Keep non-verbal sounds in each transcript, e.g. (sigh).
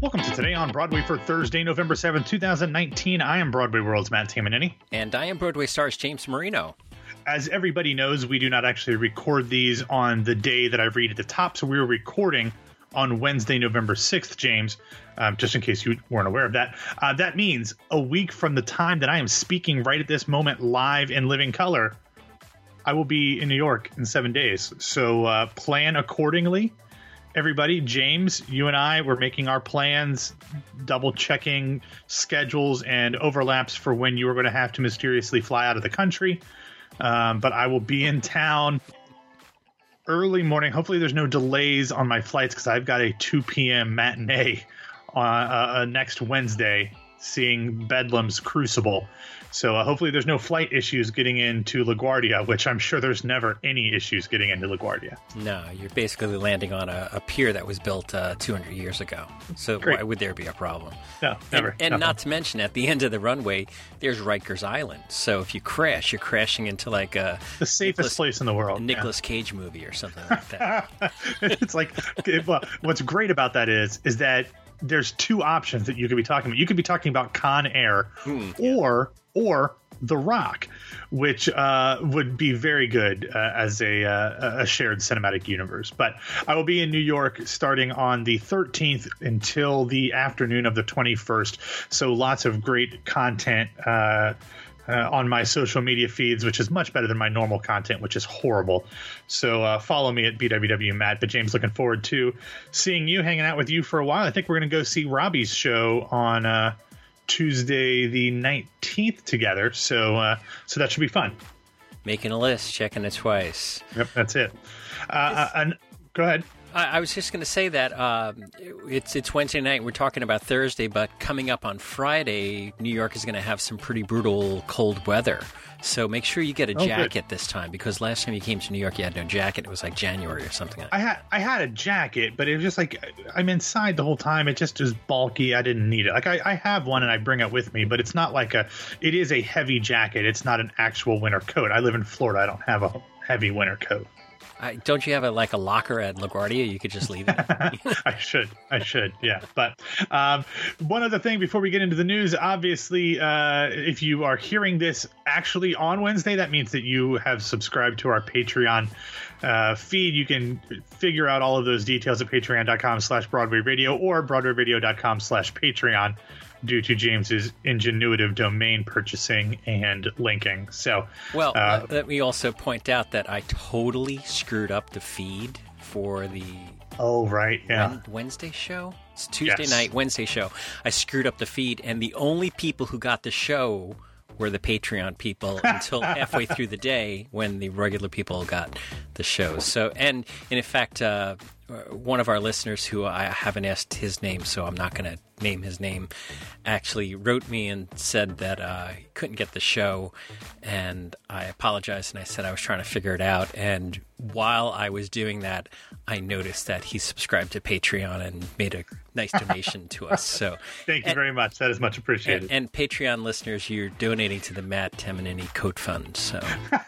Welcome to Today on Broadway for Thursday, November 7th, 2019. I am Broadway World's Matt Tamanini. And I am Broadway stars James Marino. As everybody knows, we do not actually record these on the day that I read at the top, so we were recording on Wednesday, November 6th, James, um, just in case you weren't aware of that. Uh, that means a week from the time that I am speaking right at this moment live in living color, I will be in New York in seven days. So uh, plan accordingly everybody. James, you and I were making our plans, double checking schedules and overlaps for when you were going to have to mysteriously fly out of the country. Um, but I will be in town early morning. Hopefully, there's no delays on my flights because I've got a 2 p.m. matinee on uh, uh, next Wednesday seeing Bedlam's Crucible. So uh, hopefully there's no flight issues getting into LaGuardia, which I'm sure there's never any issues getting into LaGuardia. No, you're basically landing on a, a pier that was built uh, 200 years ago. So Great. why would there be a problem? No, never. And, and not to mention, at the end of the runway, there's Rikers Island. So if you crash, you're crashing into like a the safest Nicolas, place in the world, a Nicolas yeah. Cage movie or something like that. (laughs) it's like (laughs) well, what's great about that is is that there's two options that you could be talking about. You could be talking about Con Air, hmm, yeah. or or The Rock, which uh, would be very good uh, as a, uh, a shared cinematic universe. But I will be in New York starting on the 13th until the afternoon of the 21st. So lots of great content. Uh, on my social media feeds, which is much better than my normal content, which is horrible. So uh, follow me at BWW Matt. But James, looking forward to seeing you, hanging out with you for a while. I think we're going to go see Robbie's show on uh, Tuesday the 19th together. So uh, so that should be fun. Making a list, checking it twice. Yep, that's it. Uh, uh, and go ahead. I, was just going to say that um, it's it's Wednesday night. We're talking about Thursday, but coming up on Friday, New York is going to have some pretty brutal cold weather. So make sure you get a oh, jacket this time because last time you came to New York, you had no jacket. It was like January or something. I had I had a jacket, but it was just like I'm inside the whole time. It just is bulky. I didn't need it. Like I, I have one and I bring it with me, but it's not like a. It is a heavy jacket. It's not an actual winter coat. I live in Florida. I don't have a heavy winter coat. I, don't you have a like a locker at LaGuardia? You could just leave it. (laughs) I should. I should. Yeah. But um, one other thing before we get into the news, obviously, uh, if you are hearing this actually on Wednesday, that means that you have subscribed to our Patreon uh, feed. You can figure out all of those details at patreon.com slash Broadway Radio or broadwayradio.com slash Patreon due to James's ingenuitive domain purchasing and linking. So, well, uh, let me also point out that I totally screwed up the feed for the oh right yeah Wednesday show. It's Tuesday yes. night, Wednesday show. I screwed up the feed, and the only people who got the show were the Patreon people (laughs) until halfway through the day when the regular people got the shows. So, and, and in fact, uh, one of our listeners who I haven't asked his name, so I'm not going to name his name, actually wrote me and said that uh, he couldn't get the show. And I apologized and I said I was trying to figure it out. And while I was doing that, I noticed that he subscribed to Patreon and made a nice donation to us. So (laughs) thank you and, very much. That is much appreciated. And, and Patreon listeners, you're donating to the Matt Tamanini Coat Fund. So. (laughs)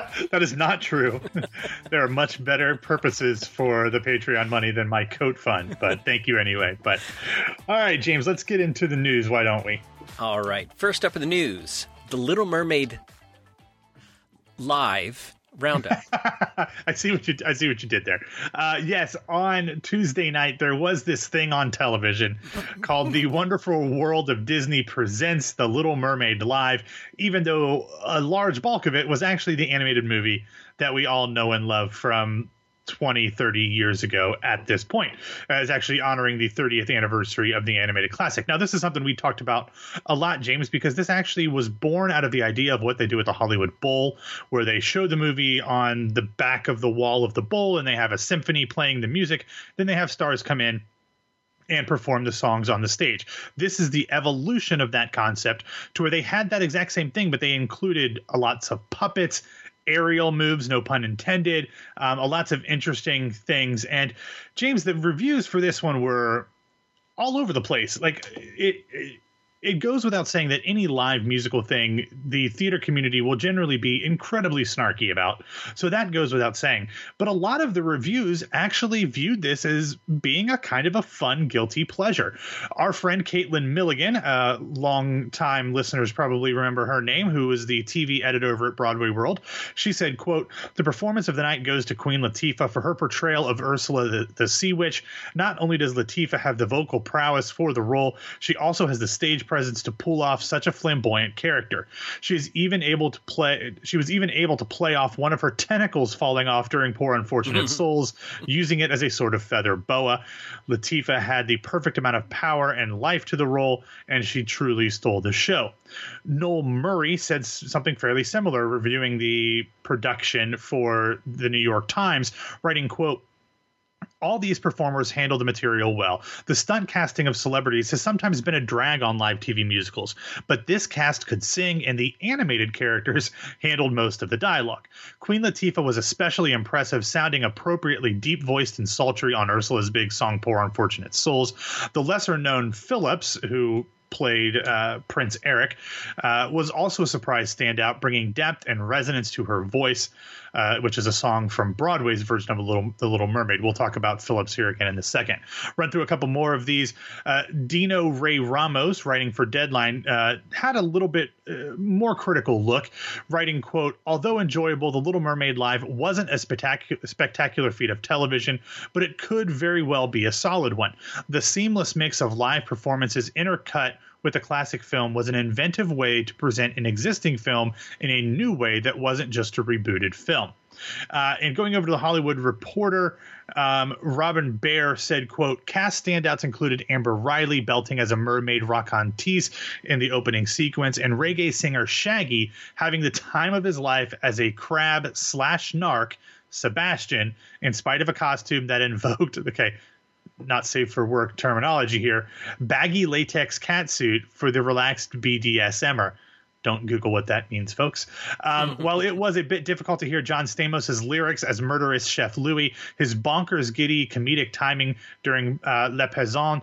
(laughs) that is not true. (laughs) there are much better purposes for the Patreon money than my coat fund, but thank you anyway. But all right, James, let's get into the news. Why don't we? All right. First up in the news The Little Mermaid live roundup. (laughs) I see what you I see what you did there. Uh, yes, on Tuesday night there was this thing on television called The Wonderful World of Disney Presents The Little Mermaid Live, even though a large bulk of it was actually the animated movie that we all know and love from 20, 30 years ago at this point, as actually honoring the 30th anniversary of the animated classic. Now, this is something we talked about a lot, James, because this actually was born out of the idea of what they do at the Hollywood Bowl, where they show the movie on the back of the wall of the bowl and they have a symphony playing the music. Then they have stars come in and perform the songs on the stage. This is the evolution of that concept to where they had that exact same thing, but they included lots of puppets aerial moves, no pun intended. Um, lots of interesting things. And James, the reviews for this one were all over the place. Like it, it it goes without saying that any live musical thing, the theater community will generally be incredibly snarky about. So that goes without saying. But a lot of the reviews actually viewed this as being a kind of a fun, guilty pleasure. Our friend Caitlin Milligan, uh, long time listeners probably remember her name, who was the TV editor over at Broadway World. She said, quote, the performance of the night goes to Queen Latifah for her portrayal of Ursula the, the Sea Witch. Not only does Latifah have the vocal prowess for the role, she also has the stage presence to pull off such a flamboyant character. She is even able to play. She was even able to play off one of her tentacles falling off during Poor Unfortunate. (laughs) Souls, using it as a sort of feather boa. Latifah had the perfect amount of power and life to the role, and she truly stole the show. Noel Murray said something fairly similar, reviewing the production for the New York Times, writing, "quote." All these performers handle the material well. The stunt casting of celebrities has sometimes been a drag on live TV musicals, but this cast could sing, and the animated characters (laughs) handled most of the dialogue. Queen Latifah was especially impressive, sounding appropriately deep voiced and sultry on Ursula's big song, Poor Unfortunate Souls. The lesser known Phillips, who played uh, Prince Eric, uh, was also a surprise standout, bringing depth and resonance to her voice uh, which is a song from Broadway's version of Little, The Little Mermaid. We'll talk about Phillips here again in a second. Run through a couple more of these. Uh, Dino Ray Ramos, writing for Deadline, uh, had a little bit uh, more critical look, writing, quote, although enjoyable, The Little Mermaid Live wasn't a spectacular, spectacular feat of television, but it could very well be a solid one. The seamless mix of live performances intercut with a classic film was an inventive way to present an existing film in a new way that wasn't just a rebooted film. Uh, and going over to the Hollywood Reporter, um, Robyn Bahr said, quote, cast standouts included Amber Riley belting as a mermaid raconteuse in the opening sequence, and reggae singer Shaggy having the time of his life as a crab slash narc, Sebastian, in spite of a costume that invoked, (laughs) okay, not safe for work terminology here, baggy latex catsuit for the relaxed BDSMer. Don't Google what that means, folks. Um, (laughs) while it was a bit difficult to hear John Stamos' lyrics as murderous Chef Louis, his bonkers, giddy, comedic timing during uh, Les Poissons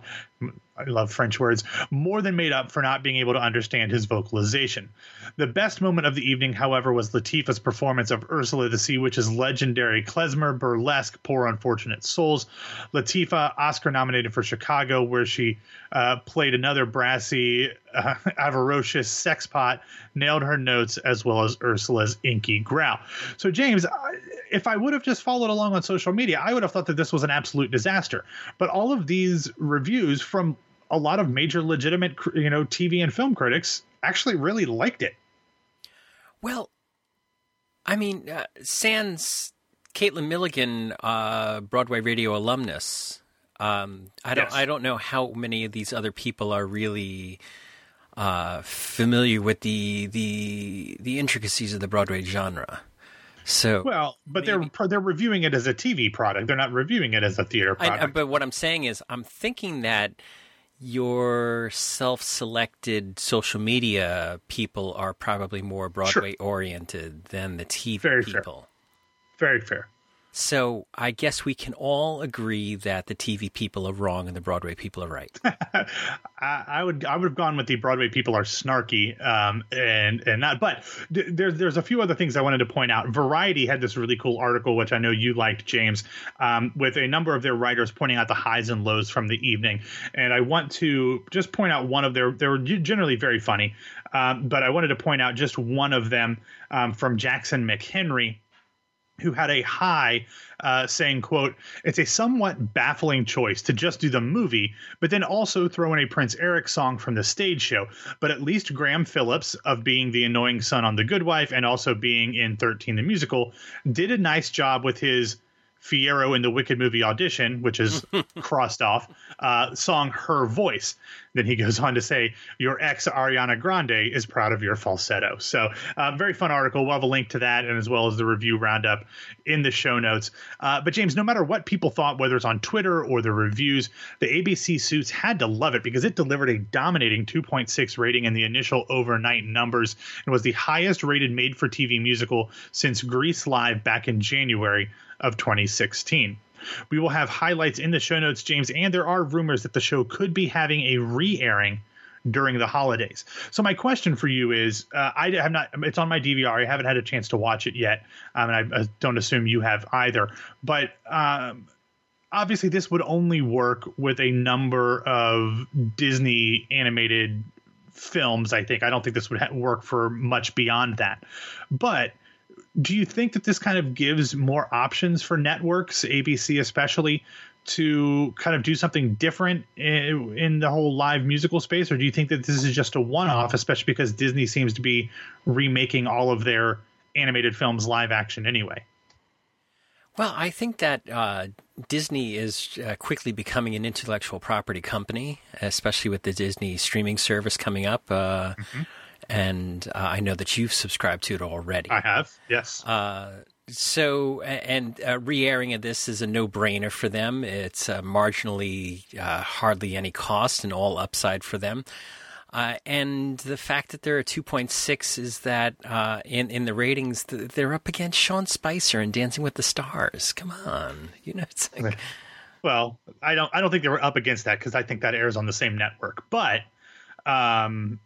I love French words, more than made up for not being able to understand his vocalization. The best moment of the evening, however, was Latifah's performance of Ursula the Sea Witch's legendary klezmer burlesque Poor Unfortunate Souls. Latifah, Oscar nominated for Chicago, where she uh, played another brassy, uh, (laughs) avaricious sexpot, nailed her notes as well as Ursula's inky growl. So, James, if I would have just followed along on social media, I would have thought that this was an absolute disaster. But all of these reviews from a lot of major legitimate, you know, TV and film critics actually really liked it. Well, I mean, uh, sans Caitlin Milligan, uh, Broadway radio alumnus. Um, I don't. Yes. I don't know how many of these other people are really uh, familiar with the the the intricacies of the Broadway genre. So well, but maybe, they're they're reviewing it as a TV product. They're not reviewing it as a theater product. I, but what I'm saying is, I'm thinking that your self-selected social media people are probably more Broadway sure. oriented than the TV Very people. Fair. Very fair. So I guess we can all agree that the TV people are wrong and the Broadway people are right. (laughs) I, I, would I would have gone with the Broadway people are snarky um, and and not. But th- there's there's a few other things I wanted to point out. Variety had this really cool article which I know you liked, James, um, with a number of their writers pointing out the highs and lows from the evening. And I want to just point out one of their they were generally very funny, um, but I wanted to point out just one of them um, from Jackson McHenry who had a high uh, saying quote it's a somewhat baffling choice to just do the movie but then also throw in a prince eric song from the stage show. But at least graham phillips of being the annoying son on the good wife and also being in 13 the musical did a nice job with his Fiyero in the Wicked movie audition, which is (laughs) crossed off, uh, song Her Voice. Then he goes on to say, Your ex, Ariana Grande, is proud of your falsetto. So, uh, very fun article. We'll have a link to that and as well as the review roundup in the show notes. Uh, but, James, no matter what people thought, whether it's on Twitter or the reviews, the ABC Suits had to love it because it delivered a dominating 2.6 rating in the initial overnight numbers and was the highest rated made for TV musical since Grease Live back in January of 2016. We will have highlights in the show notes, James, and there are rumors that the show could be having a re airing during the holidays. So my question for you is, uh, I have not. It's on my DVR. I haven't had a chance to watch it yet, um, and I, don't assume you have either. But um, obviously, this would only work with a number of Disney animated films. I think. I don't think this would ha- work for much beyond that. But do you think that this kind of gives more options for networks, ABC especially, to kind of do something different in, in, the whole live musical space, or do you think that this is just a one-off, especially because Disney seems to be remaking all of their animated films live action anyway? Well, I think that uh, Disney is uh, quickly becoming an intellectual property company, especially with the Disney streaming service coming up. Uh, mm-hmm. And uh, I know that you've subscribed to it already. I have, yes. Uh, so, and uh, re-airing of this is a no-brainer for them. It's marginally hardly any cost and all upside for them. Uh, and the fact that they're a 2.6 is that uh, in in the ratings they're up against Sean Spicer and Dancing with the Stars. Come on, you know it's like. Well, I don't I don't think they were up against that because I think that airs on the same network, but. Um,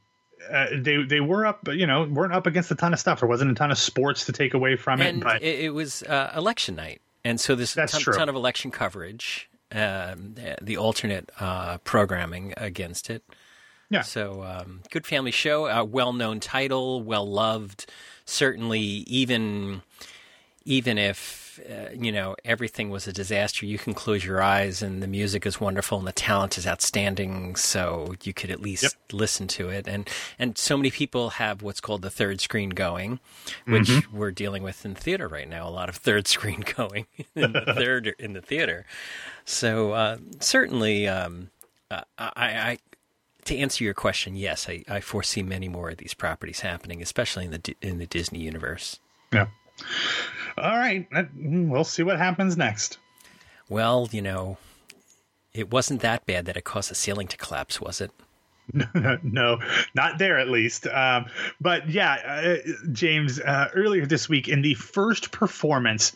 uh, they they were up, you know, weren't up against a ton of stuff. There wasn't a ton of sports to take away from and it. But it, it was uh, election night, and so there's a ton, ton, of election coverage, um, the alternate uh, programming against it. Yeah. So um, good family show, a well-known title, well-loved. Certainly, even even if uh, you know everything was a disaster, you can close your eyes and the music is wonderful and the talent is outstanding. So you could at least yep. listen to it. And and so many people have what's called the third screen going, which mm-hmm. we're dealing with in theater right now. A lot of third (laughs) screen going in the (laughs) third in the theater. So uh, certainly. Um, uh, I, I, to answer your question, yes, I, I foresee many more of these properties happening, especially in the in the Disney universe. Yeah. All right, we'll see what happens next. Well, you know, it wasn't that bad that it caused the ceiling to collapse, was it? (laughs) no, not there at least. Um, but yeah, uh, James, uh, earlier this week in the first performance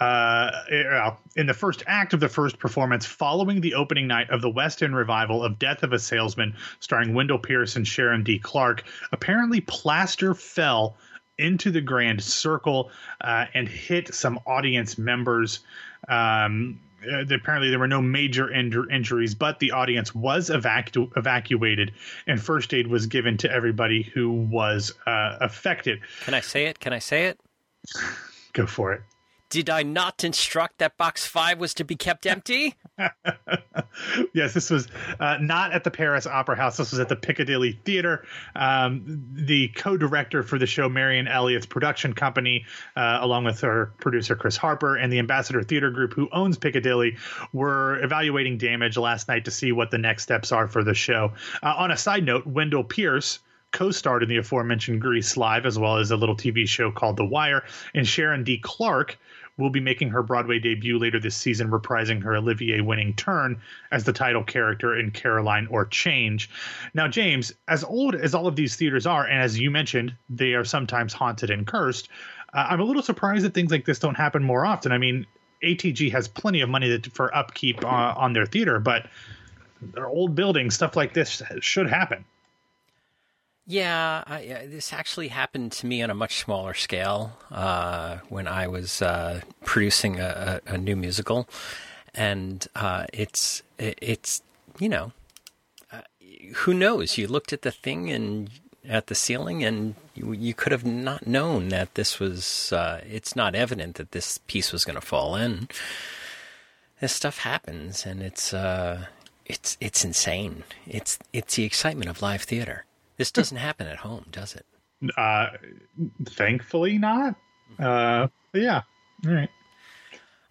uh, in the first act of the first performance following the opening night of the West End revival of Death of a Salesman, starring Wendell Pierce and Sharon D. Clarke, apparently plaster fell into the grand circle uh, and hit some audience members. Um, uh, apparently there were no major injuries, but the audience was evacu- evacuated, and first aid was given to everybody who was uh, affected. Can I say it? Can I say it? Go for it. Did I not instruct that box five was to be kept empty? (laughs) yes, this was uh, not at the Paris Opera House. This was at the Piccadilly Theater. Um, the co-director for the show, Marianne Elliott's production company, uh, along with her producer Chris Harper and the Ambassador Theater Group, who owns Piccadilly, were evaluating damage last night to see what the next steps are for the show. Uh, on a side note, Wendell Pierce co-starred in the aforementioned Grease Live, as well as a little TV show called The Wire, and Sharon D. Clarke will be making her Broadway debut later this season, reprising her Olivier winning turn as the title character in Caroline or Change. Now, James, as old as all of these theaters are, and as you mentioned, they are sometimes haunted and cursed, uh, I'm a little surprised that things like this don't happen more often. I mean, ATG has plenty of money that, for upkeep uh, on their theater, but their old buildings, stuff like this should happen. Yeah, I, this actually happened to me on a much smaller scale uh, when I was uh, producing a, a, new musical, and uh, it's it's you know uh, who knows? You looked at the thing and at the ceiling, and you, you could have not known that this was. Uh, it's not evident that this piece was going to fall in. This stuff happens, and it's uh, it's it's insane. It's it's the excitement of live theater. This doesn't happen at home, does it? Uh, thankfully not. Uh, yeah. All right.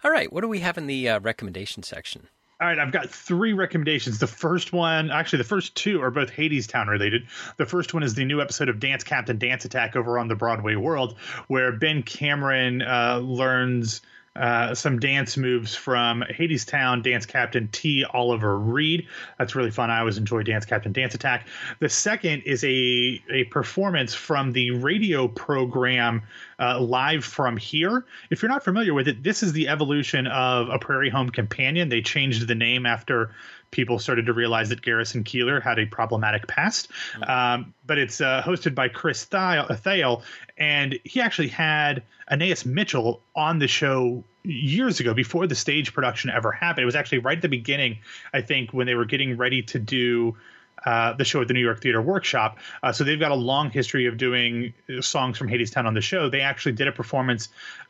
All right. What do we have in the uh, recommendation section? All right, I've got three recommendations. The first one, actually, the first two are both Hadestown related. The first one is the new episode of Dance Captain Dance Attack over on the Broadway World, where Ben Cameron uh, learns uh, some dance moves from Hadestown dance captain T. Oliver Reid. That's really fun. I always enjoy Dance Captain Dance Attack. The second is a a performance from the radio program uh, live from here. If you're not familiar with it, this is the evolution of a Prairie Home Companion. They changed the name after people started to realize that Garrison Keillor had a problematic past. Mm-hmm. Um, but it's uh, hosted by Chris Thile, and he actually had Anais Mitchell on the show years ago before the stage production ever happened. It was actually right at the beginning, I think, when they were getting ready to do uh, the show at the New York Theater Workshop. Uh, so they've got a long history of doing songs from Hadestown on the show. They actually did a performance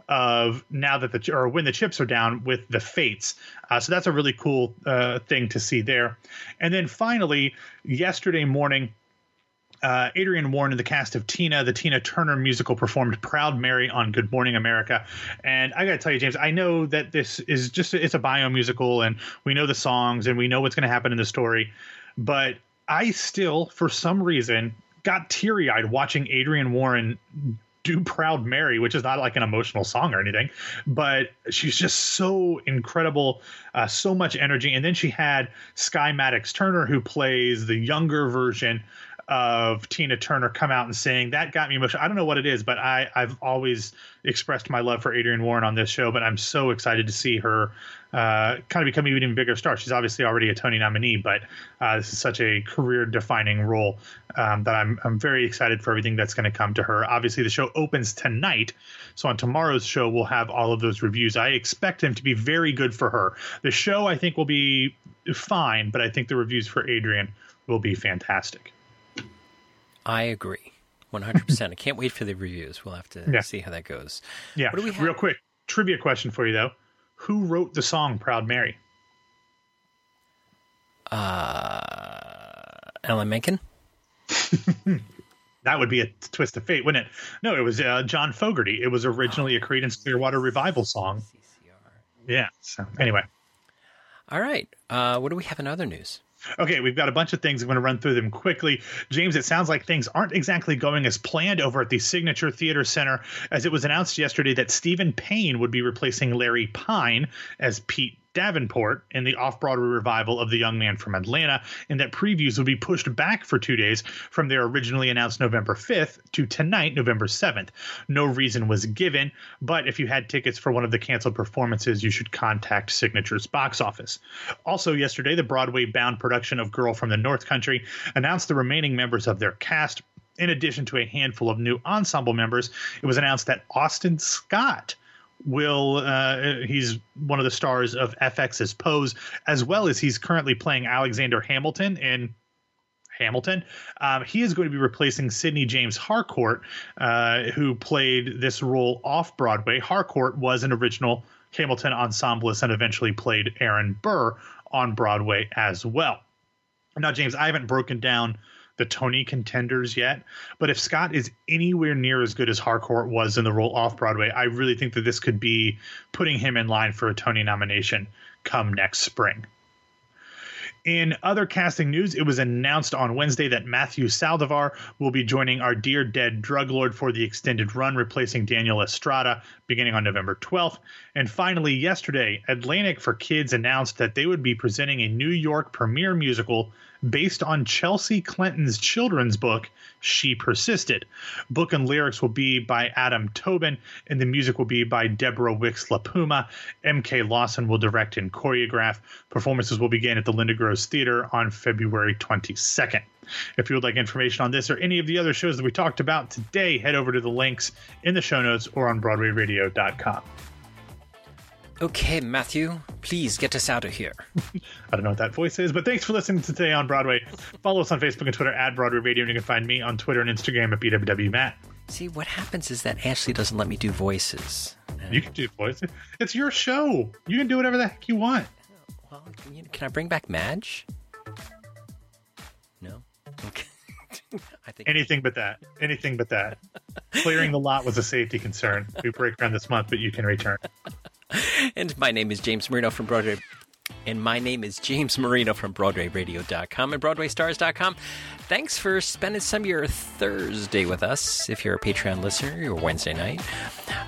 of now that the or when the chips are down with the Fates. Uh, so that's a really cool uh, thing to see there. And then finally, yesterday morning. Uh, Adrienne Warren and the cast of Tina, the Tina Turner musical, performed "Proud Mary" on Good Morning America. And I got to tell you, James, I know that this is just it's a bio musical, and we know the songs, and we know what's going to happen in the story. But I still, for some reason, got teary eyed watching Adrienne Warren do Proud Mary, which is not like an emotional song or anything, but she's just so incredible, uh, so much energy. And then she had Sky Maddox Turner, who plays the younger version of Tina Turner come out and saying that got me emotional. I don't know what it is, but I I've always expressed my love for Adrienne Warren on this show, but I'm so excited to see her uh, kind of become an even bigger star. She's obviously already a Tony nominee, but uh, this is such a career defining role um, that I'm I'm very excited for everything that's going to come to her. Obviously, the show opens tonight, so on tomorrow's show we'll have all of those reviews. I expect them to be very good for her. The show I think will be fine, but I think the reviews for Adrienne will be fantastic. I agree. 100%. I can't wait for the reviews. We'll have to yeah. see how that goes. Yeah. Real quick, trivia question for you, though. Who wrote the song Proud Mary? Uh, Alan Menken? (laughs) that would be a twist of fate, wouldn't it? No, it was uh, John Fogerty. It was originally a Creedence Clearwater Revival song. Yeah. So, anyway. All right. Uh, what do we have in other news? Okay, we've got a bunch of things. I'm going to run through them quickly. James, it sounds like things aren't exactly going as planned over at the Signature Theater Center, as it was announced yesterday that Stephen Payne would be replacing Larry Pine as Pete Davenport in the off Broadway revival of The Young Man from Atlanta, and that previews would be pushed back for two days from their originally announced November 5th to tonight, November 7th. No reason was given, but if you had tickets for one of the canceled performances, you should contact Signature's box office. Also, yesterday, the Broadway bound production of Girl from the North Country announced the remaining members of their cast. In addition to a handful of new ensemble members, it was announced that Austin Scott will uh, he's one of the stars of FX's Pose, as well as he's currently playing Alexander Hamilton in Hamilton. Um, he is going to be replacing Sydney James Harcourt, uh, who played this role off Broadway. Harcourt was an original Hamilton ensemblist and eventually played Aaron Burr on Broadway as well. Now, James, I haven't broken down the Tony contenders yet. But if Scott is anywhere near as good as Harcourt was in the role off Broadway, I really think that this could be putting him in line for a Tony nomination come next spring. In other casting news, it was announced on Wednesday that Matthew Saldivar will be joining our dear dead drug lord for the extended run, replacing Daniel Estrada beginning on November 12th. And finally, yesterday, Atlantic for Kids announced that they would be presenting a New York premiere musical based on Chelsea Clinton's children's book, She Persisted. Book and lyrics will be by Adam Tobin, and the music will be by Deborah Wicks LaPuma. MK Lawson will direct and choreograph. Performances will begin at the Linda Gross Theater on February 22nd. If you would like information on this or any of the other shows that we talked about today, head over to the links in the show notes or on BroadwayRadio.com. Okay, Matthew, please get us out of here. (laughs) I don't know what that voice is, but thanks for listening to Today on Broadway. Follow us on Facebook and Twitter at Broadway Radio, and you can find me on Twitter and Instagram at BWWMatt. See, what happens is that Ashley doesn't let me do voices. You can do voices. It's your show. You can do whatever the heck you want. Oh, well, can I bring back Madge? No? Okay. (laughs) I think anything but that. Anything but that. (laughs) Clearing the lot was a safety concern. We break ground this month, but you can return. And my name is James Marino from Broadway. And my name is James Marino from BroadwayRadio.com and BroadwayStars.com. Thanks for spending some of your Thursday with us. If you're a Patreon listener, your Wednesday night.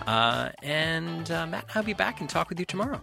Uh, and uh, Matt, I'll be back and talk with you tomorrow.